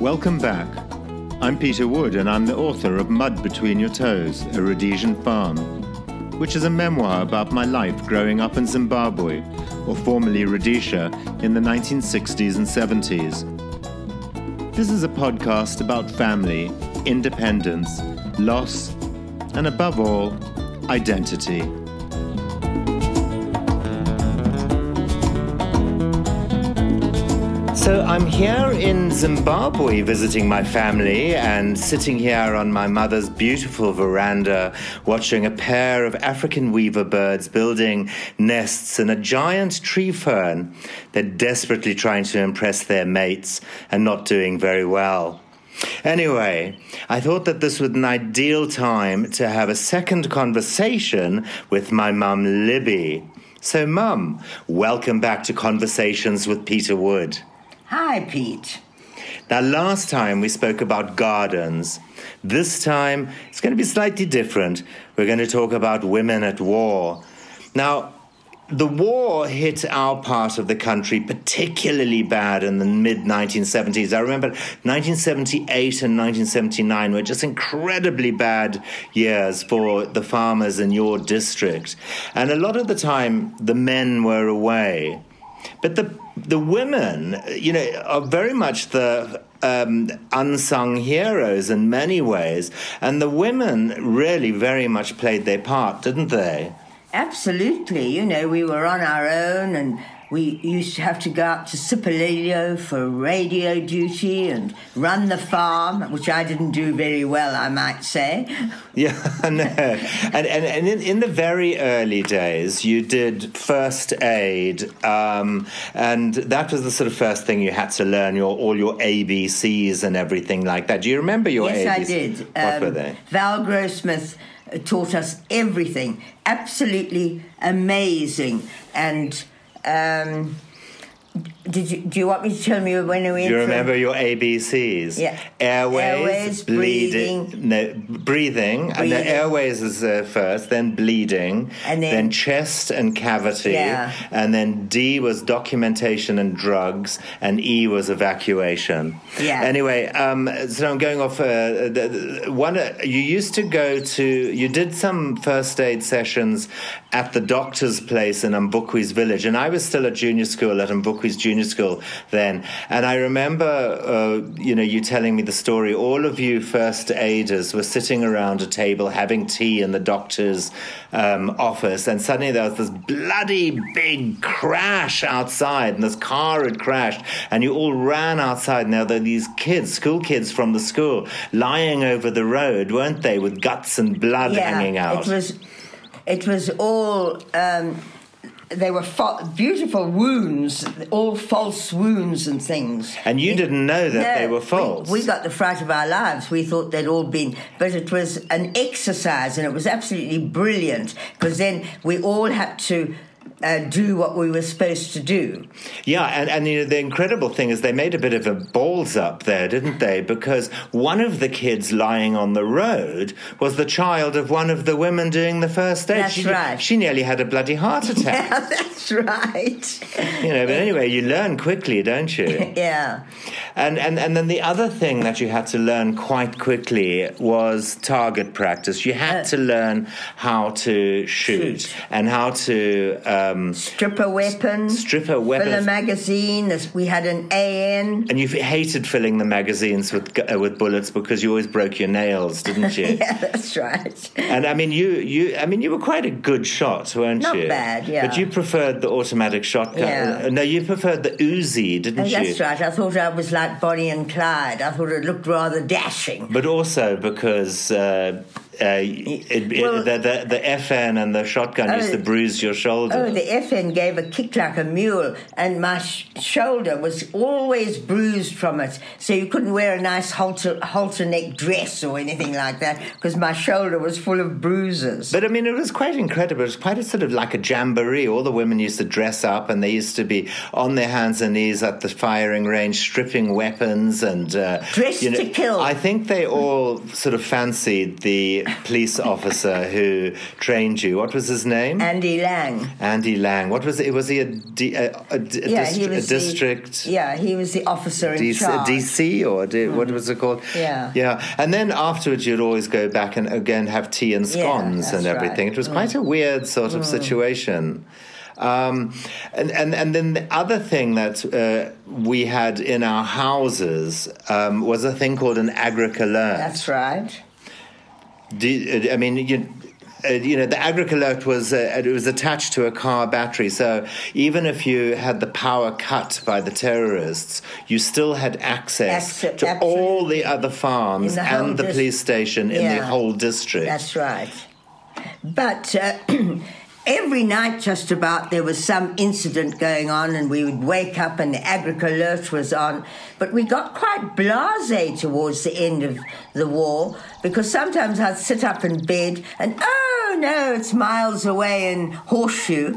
Welcome back. I'm Peter Wood, and I'm the author of Mud Between Your Toes, A Rhodesian Farm, which is a memoir about my life growing up in Zimbabwe, or formerly Rhodesia, in the 1960s and 70s. This is a podcast about family, independence, loss, and above all, identity. So I'm here in Zimbabwe visiting my family and sitting here on my mother's beautiful veranda watching a pair of African weaver birds building nests in a giant tree fern. They're desperately trying to impress their mates and not doing very well. Anyway, I thought that this was an ideal time to have a second conversation with my mum, Libby. So, Mum, welcome back to Conversations with Peter Wood. Hi, Pete. Now, last time we spoke about gardens. This time it's going to be slightly different. We're going to talk about women at war. Now, the war hit our part of the country particularly bad in the mid 1970s. I remember 1978 and 1979 were just incredibly bad years for the farmers in your district. And a lot of the time, the men were away. But the the women, you know, are very much the um, unsung heroes in many ways, and the women really very much played their part, didn't they? Absolutely. You know, we were on our own and we used to have to go up to Sipolilo for radio duty and run the farm, which I didn't do very well, I might say. Yeah, no. and, and, and in, in the very early days, you did first aid, um, and that was the sort of first thing you had to learn, your all your ABCs and everything like that. Do you remember your yes, ABCs? I did. What Um, were they? Val Grossmith taught us everything. Absolutely amazing. And um, did you, do you want me to tell you when we you from- remember your ABCs? Yeah. Airways, Airways, bleeding, breathing. no, breathing, and the Breathing. airways is uh, first, then bleeding, And then- chest and cavity, Yeah. and then D was documentation and drugs, and E was evacuation. Yeah. Anyway, um, so I'm going off. Uh, the, the, one, uh, you used to go to, you did some first aid sessions at the doctor's place in Umvukwes village, and I was still at junior school at Umvukwes junior school then, and I remember, uh, you know, you telling me the story. All of you first aiders were sitting around a table having tea in the doctor's um, office, and suddenly there was this bloody big crash outside, and this car had crashed, and you all ran outside. Now there were these kids, school kids from the school, lying over the road, weren't they, with guts and blood hanging out? It was, it was all. Um, they were fa- beautiful wounds, all false wounds and things. and you didn't know that No, they were we- false. We, got the fright of our lives. We thought they'd all been, but it was an exercise and it was absolutely brilliant because then we all had to uh, do what we were supposed to do. Yeah, and, and you know, the incredible thing is they made a bit of a balls up there, didn't they? Because one of the kids lying on the road was the child of one of the women doing the first aid. That's she, right. She nearly had a bloody heart attack. Yeah, that's right. you know, but anyway, you learn quickly, don't you? yeah. And, and and then the other thing that you had to learn quite quickly was target practice. You had to learn how to shoot, Shoot. and how to um, Strip a weapon. strip a Fill a magazine. We had an FN. And you hated filling the magazines with uh, with bullets because you always broke your nails, didn't you? Yeah, that's right. And I mean, you you I mean, you were quite a good shot, weren't Not you? Not bad, yeah. But you preferred the automatic shotgun. Yeah. No, you preferred the Uzi, didn't you? That's right. I thought I was like Bonnie and Clyde. I thought it looked rather dashing. But also because. Uh, uh, it, it- the, the the FN and the shotgun used Oh, to bruise your shoulder. Oh, the FN gave a kick like a mule, and my sh- shoulder was always bruised from it. So you couldn't wear a nice halter, halter neck dress or anything like that because my shoulder was full of bruises. But I mean, it was quite incredible. It was quite a sort of like a jamboree. All the women used to dress up, and they used to be on their hands and knees at the firing range, stripping weapons and uh, Dressed you know, to kill. I think they all sort of fancied the police officer who trained you. What was his name? Andy Lang. Andy Lang. What was it? Was he a, D, a, a, a, Yeah, dist- he a was the- district? yeah, he was the officer in DC, charge. DC or D, what was it called? Yeah. yeah. And then afterwards, you'd always go back and again have tea and Yeah, scones and everything. right. Mm. It was quite a weird sort of situation. Um, and, and and then the other thing that uh, we had in our houses um, was a thing called an Agric-Alert. That's right. Do, I mean, you, uh, you know, the Agric-Alert was uh, it was attached to a car battery, so even if you had the power cut by the terrorists, you still had access Acce- to all the other farms the and the dis- police station in the whole district. That's right. But uh, every night, just about, there was some incident going on, and we would wake up and the Agric-Alert was on. But we got quite blase towards the end of the war because sometimes I'd sit up in bed and, oh no, it's miles away in Horseshoe.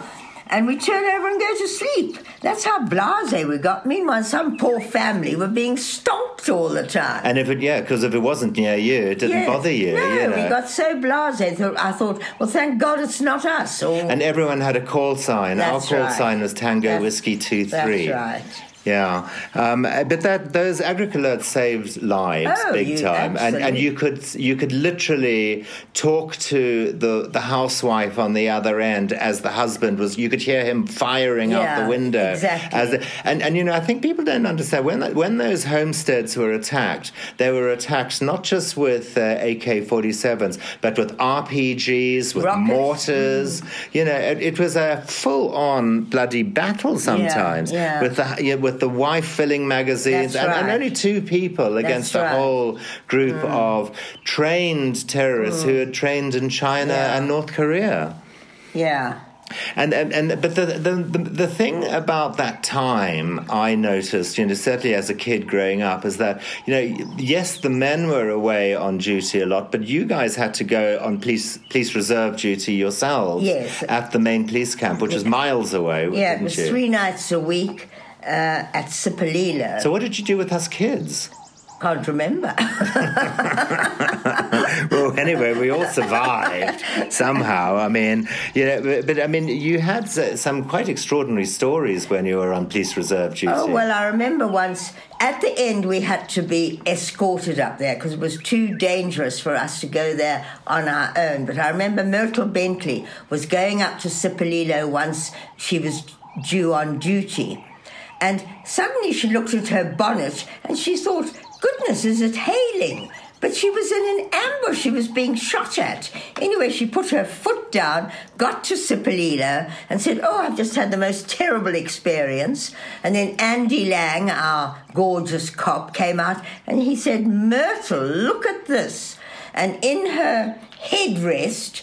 And we turn over and go to sleep. That's how blase we got. Meanwhile, some poor family were being stomped all the time. and if it, yeah, because if it wasn't near you, it didn't Yes. bother you. No, you know. we got so blasé. Thought, I thought, well, thank God it's not us. Or, and everyone had a call sign. Our call right. sign was Tango That's- Whiskey Two that's Three. right. Yeah, um, but that those Agric-Alerts saved lives Oh, big you- time, and and you could you could literally talk to the the housewife on the other end as the husband was. You could hear him firing out the window. exactly. As the, and and you know I think people don't understand when that, when those homesteads were attacked, they were attacked not just with uh, AK forty sevens, but with RPGs, with Rockets. mortars. You know, it, it was a full on bloody battle sometimes yeah. with the yeah, with the wife filling magazines and, and only two people against That's a right. Mm. whole group of trained terrorists who had trained in China Yeah. and North Korea. yeah. And, and, and but the, the the the thing about that time I noticed, you know, certainly as a kid growing up, is that you know, yes, the men were away on duty a lot, but you guys had to go on police police reserve duty yourselves Yes. at the main police camp, which was miles away. Yeah, it was you? three nights a week uh, at Sipolilo. So what did you do with us kids? Can't remember. well, anyway, we all survived somehow. I mean, you know, but, but I mean, you had some quite extraordinary stories when you were on police reserve duty. oh, well, I remember once at the end we had to be escorted up there because it was too dangerous for us to go there on our own. But I remember Myrtle Bentley was going up to Sipolilo once she was due on duty. And suddenly she looked at her bonnet and she thought, goodness, is it hailing? But she was in an ambush. She was being shot at. Anyway, she put her foot down, got to Sipolilo, and said, Oh, I've just had the most terrible experience. And then Andy Lang, our gorgeous cop, came out and he said, Myrtle, look at this. And in her headrest,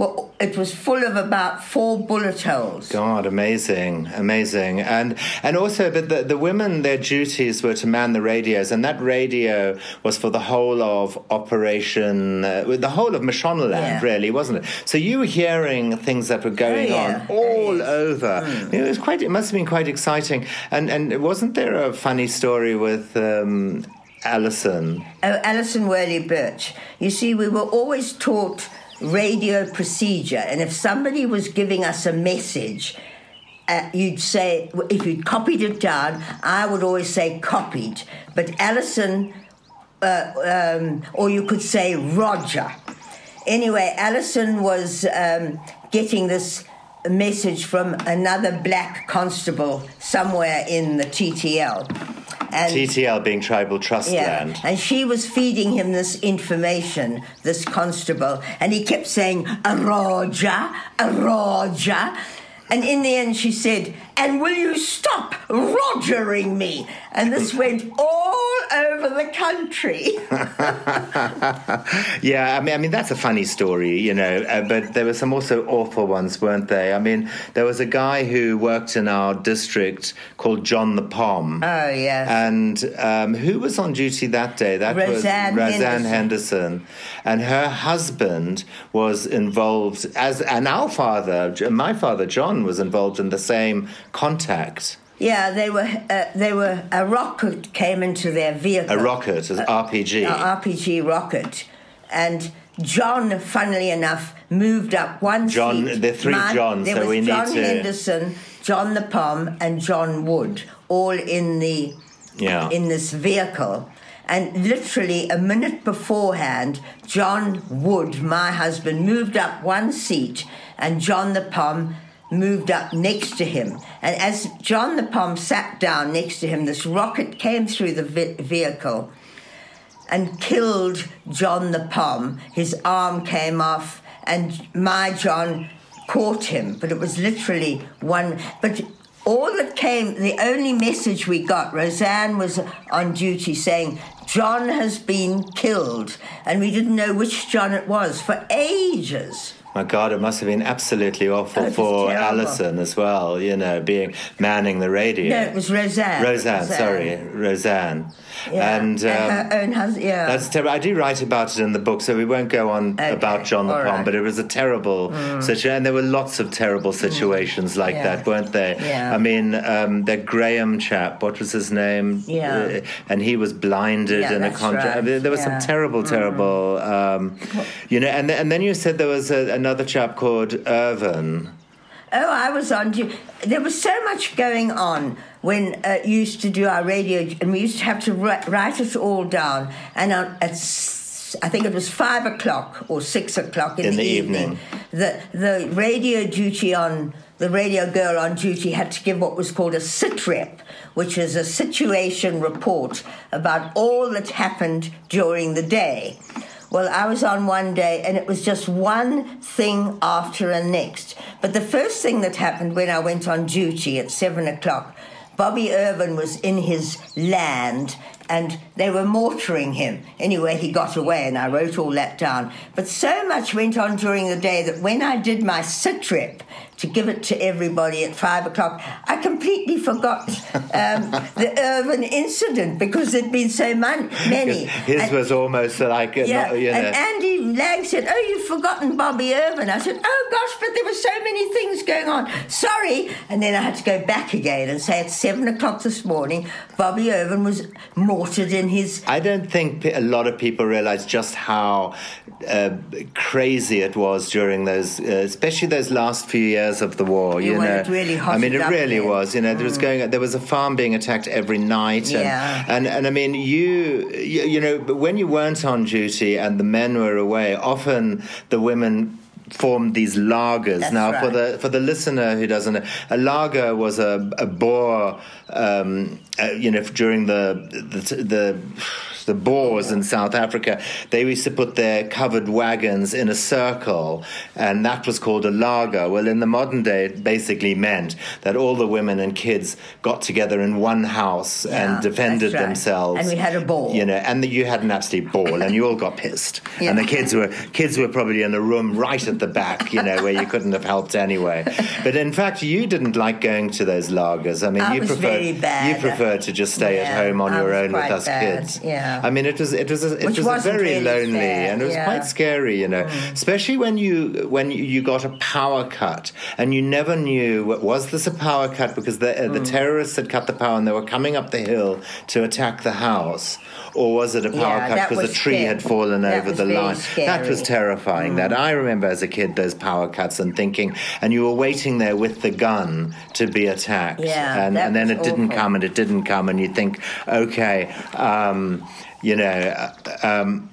well, it was full of about four bullet holes. God, amazing, amazing, and and also, but the, the women, their duties were to man the radios, and that radio was for the whole of Operation, uh, the whole of Mashonaland, Yeah. really, wasn't it? So you were hearing things that were going Oh, yeah. on all Yes. over. It was quite. It must have been quite exciting, and and wasn't there a funny story with? Um, Alison. Oh, Alison Worley Birch. You see, we were always taught radio procedure, and if somebody was giving us a message, uh, you'd say, if you'd copied it down, I would always say copied. But Alison, uh, um, or you could say Roger. Anyway, Alison was um, getting this message from another black constable somewhere in the TTL. And TTL being Tribal Trust Land. and she was feeding him this information, this constable, and he kept saying, a Roger, a Roger. And in the end, she said, And will you stop rogering me? And this went all over the country. Yeah, I mean, I mean that's a funny story, you know. Uh, but there were some also awful ones, weren't they? I mean, there was a guy who worked in our district called John the Pom. Oh, yes. And um, who was on duty that day? That Roseanne was Roseanne Henderson. Henderson. And her husband was involved as, and our father, my father John, was involved in the same contact. yeah, they were, uh, they were, a rocket came into their vehicle. A rocket, an RPG. An RPG rocket, and John, funnily enough, moved up one John, seat. there are three My- Johns, There so was we need John to- Henderson, John the Pom, and John Wood, all in the Yeah. in this vehicle. And literally a minute beforehand, John Wood, my husband, moved up one seat, and John the Pom moved up next to him. And as John the Pom sat down next to him, this rocket came through the ve- vehicle and killed John the Pom. His arm came off, and my John caught him, but it was literally one. But all that came, the only message we got, Roseanne was on duty saying, John has been killed, and we didn't know which John it was for ages. My God, it must have been absolutely awful Oh, for. Alison as well, you know, being manning the radio. No, it was Roseanne. Roseanne, sorry, Roseanne. Yeah. And, um, her own husband, yeah. That's terrible. I do write about it in the book, so we won't go on Okay, about John the all Pom, right. Mm. but it was a terrible situation. And there were lots of terrible situations like Yeah. that, weren't there? Yeah. I mean, um, that Graham chap, what was his name? Yeah. Uh, and he was blinded Yeah, in a contract. right. There, there was some terrible, terrible, um, you know. And, and then you said there was a, another chap called Irvin. Oh, I was on. There was so much going on when uh, you used to do our radio, and we used to have to write, write it all down. And on, at I think it was five o'clock or six o'clock in, In the, the evening, evening. the the radio duty on the radio girl on duty had to give what was called a sit rep, which is a situation report about all that happened during the day. Well, I was on one day and it was just one thing after the next. But the first thing that happened when I went on duty at seven o'clock, Bobby Irvin was in his land and they were mortaring him. Anyway, he got away and I wrote all that down. But so much went on during the day that when I did my sit rep to give it to everybody at five o'clock, I completely forgot um, the Irvin incident because there'd been so man- many. His And- was almost like, a, yeah, not, you know. and Andy Lang said, "Oh, you've forgotten Bobby Irvin." I said, "Oh gosh, but there were so many things going on. Sorry." And then I had to go back again and say, at seven o'clock this morning, Bobby Irvin was mortared in his. I don't think a lot of people realize just how uh, crazy it was during those, uh, especially those last few years of the war. You know, really I mean, it really then. was. You know, there was going, there was a farm being attacked every night, and Yeah. and, and I mean, you, you, you know, but when you weren't on duty and the men were away, often the women formed these laagers. That's now, for the for the listener who doesn't know, a laager was a, a Boer, um, uh, you know, during the the. the the Boers in South Africa, they used to put their covered wagons in a circle, and that was called a laager. Well, in the modern day, it basically meant that all the women and kids got together in one house Yeah, and defended right. themselves. And we had a ball. You know, and you had an absolute ball, and you all got pissed. Yeah. And the kids were kids were probably in the room right at the back, you know, where you couldn't have helped anyway. But in fact, you didn't like going to those laagers. I mean, I you preferred very bad. you preferred to just stay Yeah, at home on I your own with us bad, kids. yeah. I mean, it was it was a, it Which was very really lonely, fair, and it was yeah. quite scary, you know, especially when you when you, you got a power cut and you never knew was this a power cut? Because the uh, Mm. the terrorists had cut the power and they were coming up the hill to attack the house, or was it a power Yeah, cut because a tree scary. had fallen That over the line? That was scary. Mm. terrifying. That I remember as a kid those power cuts and thinking, and you were waiting there with the gun to be attacked, Yeah, and, and then it didn't come, and it didn't come, and you think, okay, um, you know. uh, Um,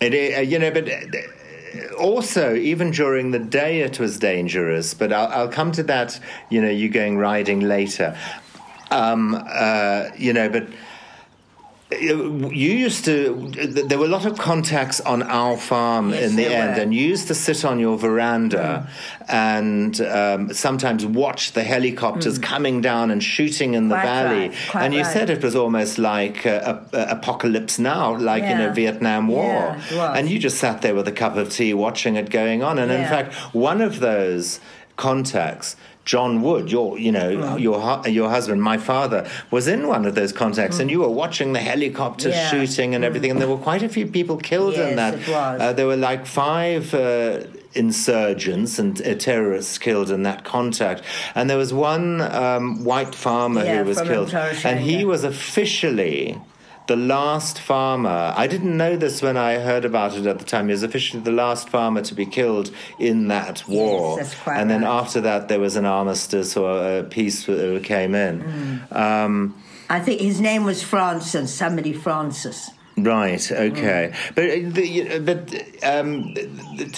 it, uh, you know, but uh, also even during the day it was dangerous. But I'll, I'll come to that. You know, you going riding later. Um, uh, you know, but you used to there were a lot of contacts on our farm Yes, in the end were. and you used to sit on your veranda and um, sometimes watch the helicopters coming down and shooting in the Quite valley. right, and you right. said it was almost like uh, a, a apocalypse now like in a Vietnam War. Yeah, and you just sat there with a cup of tea watching it going on. And in fact one of those contacts John Wood, your you know Mm. your your husband, my father, was in one of those contacts, and you were watching the helicopters Mm. Yeah. shooting and everything, and there were quite a few people killed in that. Uh, there were like five uh, insurgents and uh, terrorists killed in that contact, and there was one um, white farmer Yeah, who was killed, and he was officially the last farmer. I didn't know this when I heard about it at the time. He was officially the last farmer to be killed in that war. that's quite and then right. after that, there was an armistice or a peace uh, came in. Mm. Um, I think his name was Francis, somebody Francis. Right. Okay. But uh, the, but um,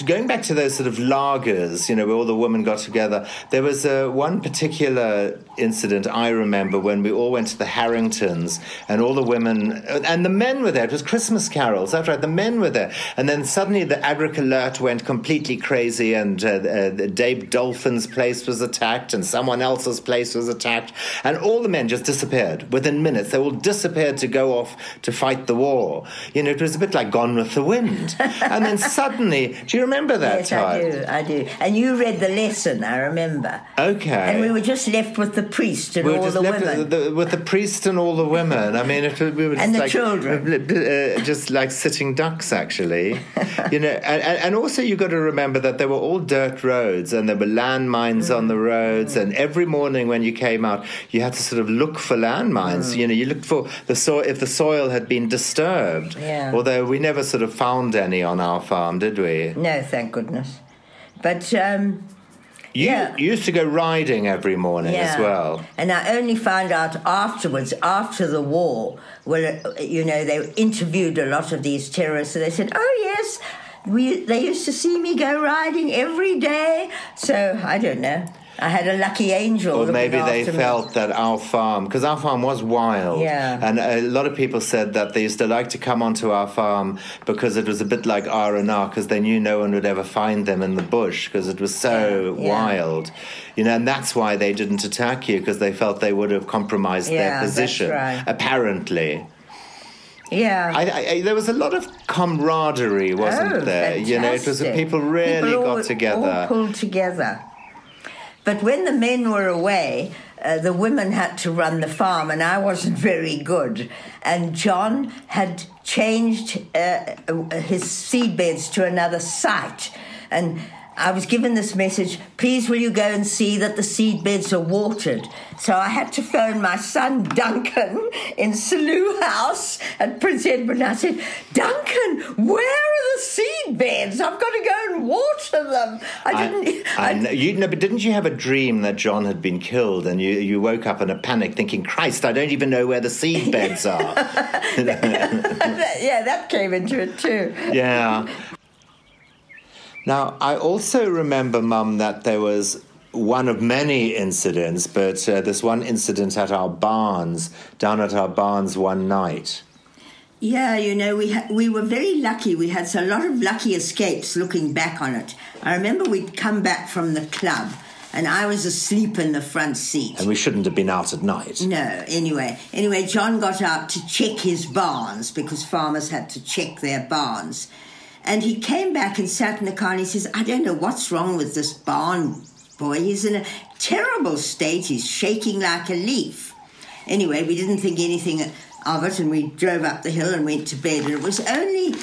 going back to those sort of lagers, you know, where all the women got together. There was uh, one particular incident I remember when we all went to the Harringtons, and all the women and the men were there. It was Christmas carols. That's right. The men were there, and then suddenly the Agric-Alert went completely crazy, and uh, uh, Dave Dolphin's place was attacked, and someone else's place was attacked, and all the men just disappeared within minutes. They all disappeared to go off to fight the war. You know, it was a bit like Gone with the Wind. and then suddenly, do you remember that yes, time? I do, I do. And you read the lesson, I remember. Okay. And we were just left with the priest and we were all just the left women. with the, with the priest and all the women. I mean, it, was- we were just And the like, children. uh, just like sitting ducks, actually. you know, and, and also you got to remember that there were all dirt roads and there were landmines on the Mm. roads, and every morning when you came out, you had to sort of look for landmines. Mm. You know, you looked for the soil if the soil had been disturbed. Yeah. Although we never sort of found any on our farm, did we? no, thank goodness. But um, You, Yeah. you used to go riding every morning yeah. as well. And I only found out afterwards, after the war, well, you know, they interviewed a lot of these terrorists, and they said, "Oh yes, we they used to see me go riding every day." So I don't know. I had a lucky angel. Or maybe they after me. felt that our farm, because our farm was wild, Yeah. and a lot of people said that they used to like to come onto our farm because it was a bit like R and R, because they knew no one would ever find them in the bush because it was so Yeah, wild, you know, and that's why they didn't attack you because they felt they would have compromised Yeah, their position. right. Apparently, Yeah. I, I, there was a lot of camaraderie, wasn't Oh, there? You know, it was fantastic. people really People got all- together. all pulled together. But when the men were away, uh, the women had to run the farm, and I wasn't very good. And John had changed uh, uh, his seed beds to another site, and I was given this message please, will you go and see that the seed beds are watered? So I had to phone my son Duncan in Selous House at Prince Edward. And I said, Duncan, where are the seed beds? I've got to go and water them. I didn't. I, I know, you know, but didn't you have a dream that John had been killed, and you, you woke up in a panic, thinking, "Christ, I don't even know where the seed beds are." yeah, that came into it too. yeah. Now, I also remember, Mum, that there was one of many incidents, but uh, this one incident at our barns, down at our barns one night. Yeah, you know, we ha- we were very lucky. We had a lot of lucky escapes looking back on it. I remember we'd come back from the club and I was asleep in the front seat. And we shouldn't have been out at night. No, anyway. Anyway, John got out to check his barns because farmers had to check their barns. And he came back and sat in the car and he says, I don't know what's wrong with this barn boy. He's in a terrible state. He's shaking like a leaf. Anyway, we didn't think anything of it and we drove up the hill and went to bed. And it was only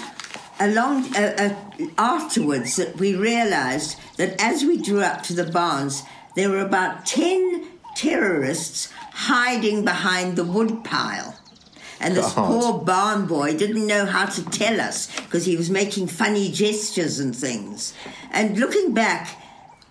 along uh, uh, afterwards that we realized that as we drew up to the barns, there were about 10 terrorists hiding behind the wood pile. And this God. poor barn boy didn't know how to tell us because he was making funny gestures and things. And looking back,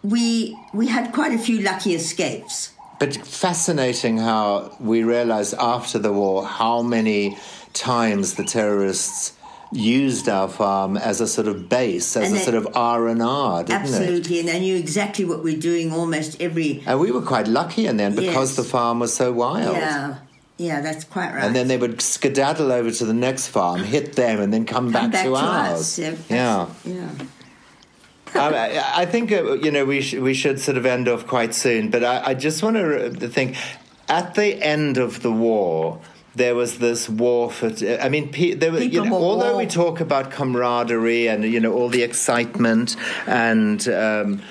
we we had quite a few lucky escapes. But fascinating how we realized after the war how many times the terrorists used our farm as a sort of base, as And a they- sort of R and R, didn't it? Absolutely, and they knew exactly what we're doing almost every. And we were quite lucky in then because Yes. the farm was so wild. Yeah, yeah, that's quite right. And then they would skedaddle over to the next farm, hit them, and then come, Come back, to, ours. us. Yeah, Yeah. yeah. I, I think uh, you know we sh- we should sort of end off quite soon, but I, I just want to think at the end of the war. There was this war for. I mean, pe- there were, you know, although war- we talk about camaraderie and you know all the excitement and um,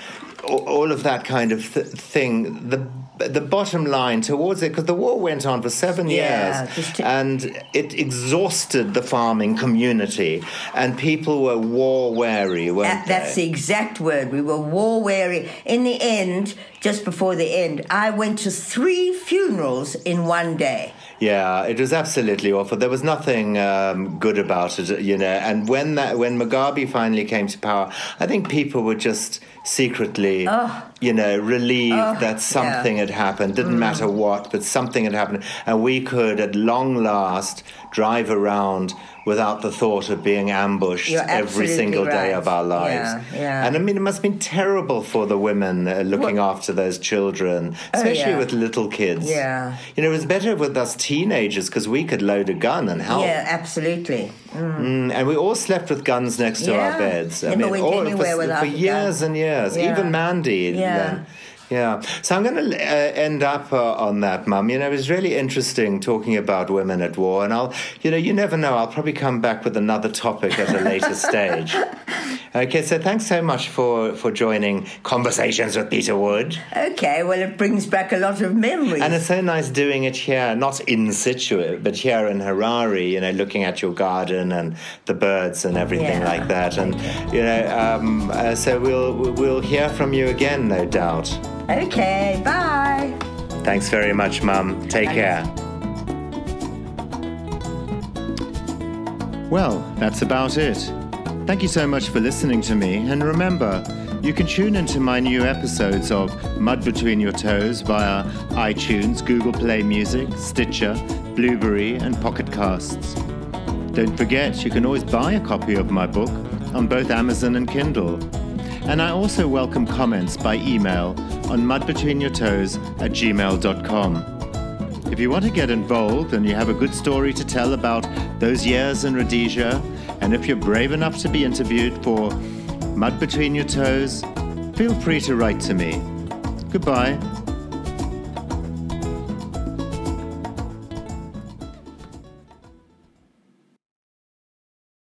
all, all of that kind of th- thing, the the bottom line towards it because the war went on for seven Yeah, years and it exhausted the farming community and people were war weary, weren't That, that's the exact word. We were war weary. In the end, just before the end, I went to three funerals in one day. Yeah, it was absolutely awful. There was nothing um, good about it, you know. And when that when Mugabe finally came to power, I think people were just secretly, Oh. You know, relieved Oh, that something yeah. had happened. Didn't matter what, but something had happened, and we could, at long last, drive around without the thought of being ambushed every single day of our lives. Yeah, yeah. And I mean, it must have been terrible for the women uh, looking after those children, especially Oh, yeah. with little kids. Yeah. You know, it was better with us teenagers because we could load a gun and help. Yeah, absolutely. Mm, and we all slept with guns next to our Yeah. beds. Never went all- for, for years and years. Even Mandy. Yeah. Yeah. So I'm going to uh, end up uh, on that, Mum. You know, it was really interesting talking about women at war, and I'll, you know, you never know. I'll probably come back with another topic at a later stage. Okay, so thanks so much for for joining Conversations with Peter Wood. Okay, well, it brings back a lot of memories. And it's so nice doing it here, not in situ, but here in Harare, you know, looking at your garden and the birds and everything Yeah. like that. And, you know, um, uh, so we'll, we'll hear from you again, no doubt. Okay, bye. Thanks very much, Mum. Take care. Well, that's about it. Thank you so much for listening to me. And remember, you can tune into my new episodes of Mud Between Your Toes via iTunes, Google Play Music, Stitcher, Blubrry, and Pocket Casts. Don't forget, you can always buy a copy of my book on both Amazon and Kindle. And I also welcome comments by email on mudbetweenyourtoes at gmail.com. If you want to get involved and you have a good story to tell about those years in Rhodesia, and if you're brave enough to be interviewed for Mud Between Your Toes, feel free to write to me. Goodbye.